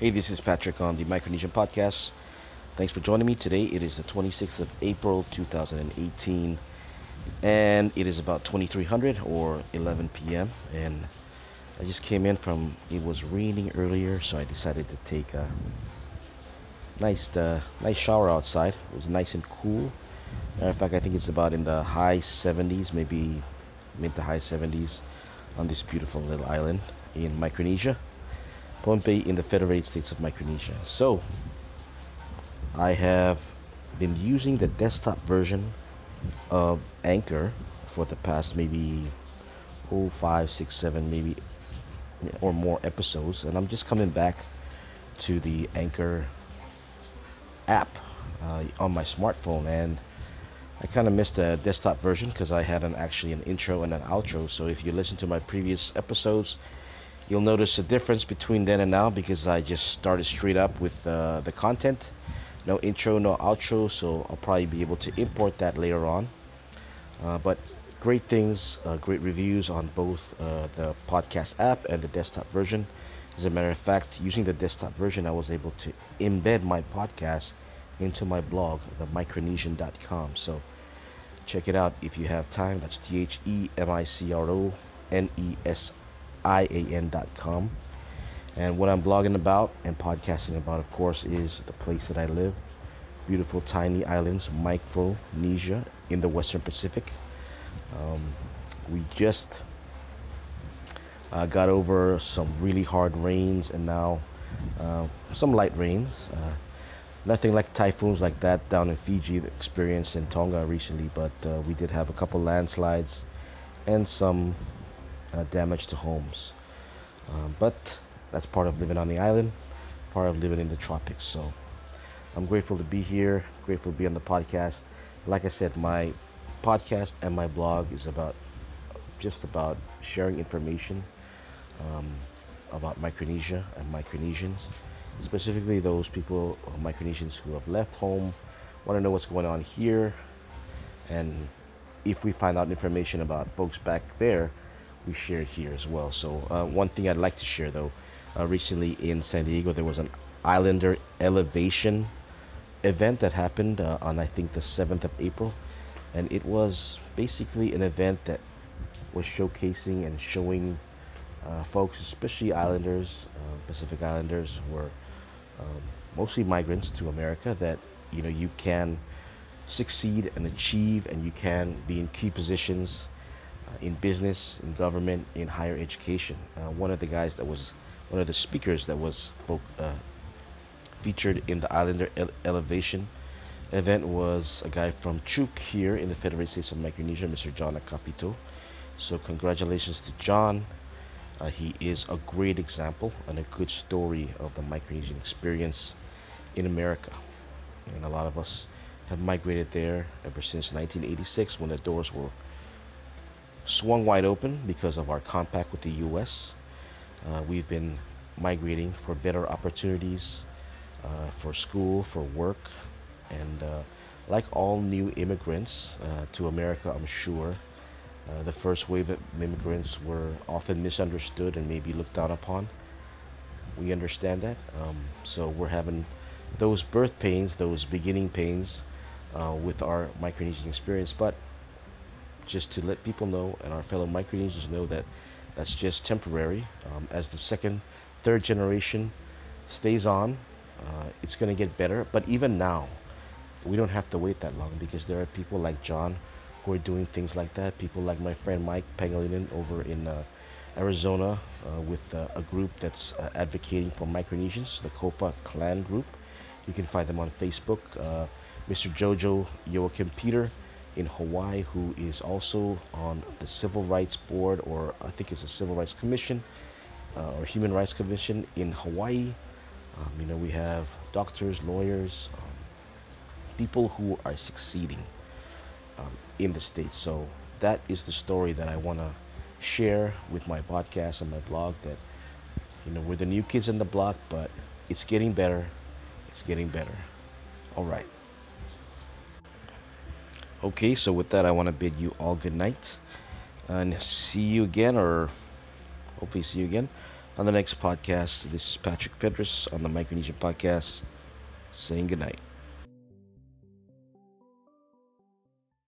Hey, this is Patrick on the Micronesian Podcast. Thanks for joining me today. It is the 26th of April 2018, and it is about 2300 or 11 p.m. And I just came in from it was raining earlier, so I decided to take a nice, uh, nice shower outside. It was nice and cool. Matter of fact, I think it's about in the high 70s, maybe mid to high 70s, on this beautiful little island in Micronesia. Pohnpei in the Federated States of Micronesia. So, I have been using the desktop version of Anchor for the past maybe oh five, six, seven, maybe or more episodes, and I'm just coming back to the Anchor app uh, on my smartphone, and I kind of missed the desktop version because I had an actually an intro and an outro. So if you listen to my previous episodes, You'll notice a difference between then and now because I just started straight up with uh, the content. No intro, no outro, so I'll probably be able to import that later on. Uh, but great things, uh, great reviews on both uh, the podcast app and the desktop version. As a matter of fact, using the desktop version, I was able to embed my podcast into my blog, the micronesian.com. So check it out if you have time. That's T H E M I C R O N E S ian.com. And what I'm blogging about and podcasting about, of course, is the place that I live. Beautiful tiny islands, Micronesia in the Western Pacific. Um, we just uh, got over some really hard rains and now uh, some light rains. Uh, nothing like typhoons like that down in Fiji experienced in Tonga recently, but uh, we did have a couple landslides and some uh, damage to homes. Um, but that's part of living on the island, part of living in the tropics. So I'm grateful to be here, grateful to be on the podcast. Like I said, my podcast and my blog is about just about sharing information um, about Micronesia and Micronesians, specifically those people, Micronesians who have left home, want to know what's going on here, and if we find out information about folks back there, we share here as well. So uh, one thing I'd like to share though, uh, recently in San Diego there was an Islander elevation event that happened uh, on I think the 7th of April and it was basically an event that was showcasing and showing uh, folks, especially Islanders, uh, Pacific Islanders, who were um, mostly migrants to America, that you know you can succeed and achieve, and you can be in key positions in business, in government, in higher education. Uh, one of the guys that was, one of the speakers that was uh, featured in the Islander ele Elevation event was a guy from Chuuk here in the Federated States of Micronesia, Mr. John Agapito. So congratulations to John. Uh, he is a great example and a good story of the Micronesian experience in America. And a lot of us have migrated there ever since 1986 when the doors were swung wide open because of our compact with the U.S. Uh, we've been migrating for better opportunities uh, for school, for work, and uh, like all new immigrants uh, to America, I'm sure uh, the first wave of immigrants were often misunderstood and maybe looked down upon. We understand that, um, so we're having those birth pains, those beginning pains uh, with our Micronesian experience, but just to let people know and our fellow Micronesians know that that's just temporary. Um, as the second, third generation stays on, uh, it's going to get better. But even now, we don't have to wait that long because there are people like John who are doing things like that. People like my friend Mike Pangilinan over in uh, Arizona uh, with uh, a group that's uh, advocating for Micronesians, the Kofa Clan Group. You can find them on Facebook. Uh, Mr. Jojo Joakim Peter in Hawaii who is also on the Civil Rights Board, or I think it's a Civil Rights Commission uh, or Human Rights Commission in Hawaii. Um, you know, we have doctors, lawyers, um, people who are succeeding um, in the States. So that is the story that I want to share with my podcast and my blog that, you know, we're the new kids in the block, but it's getting better. It's getting better. All right. Okay, so with that, I want to bid you all good night and see you again, or hopefully see you again on the next podcast. This is Patrick Pedris on the Micronesian Podcast saying goodnight.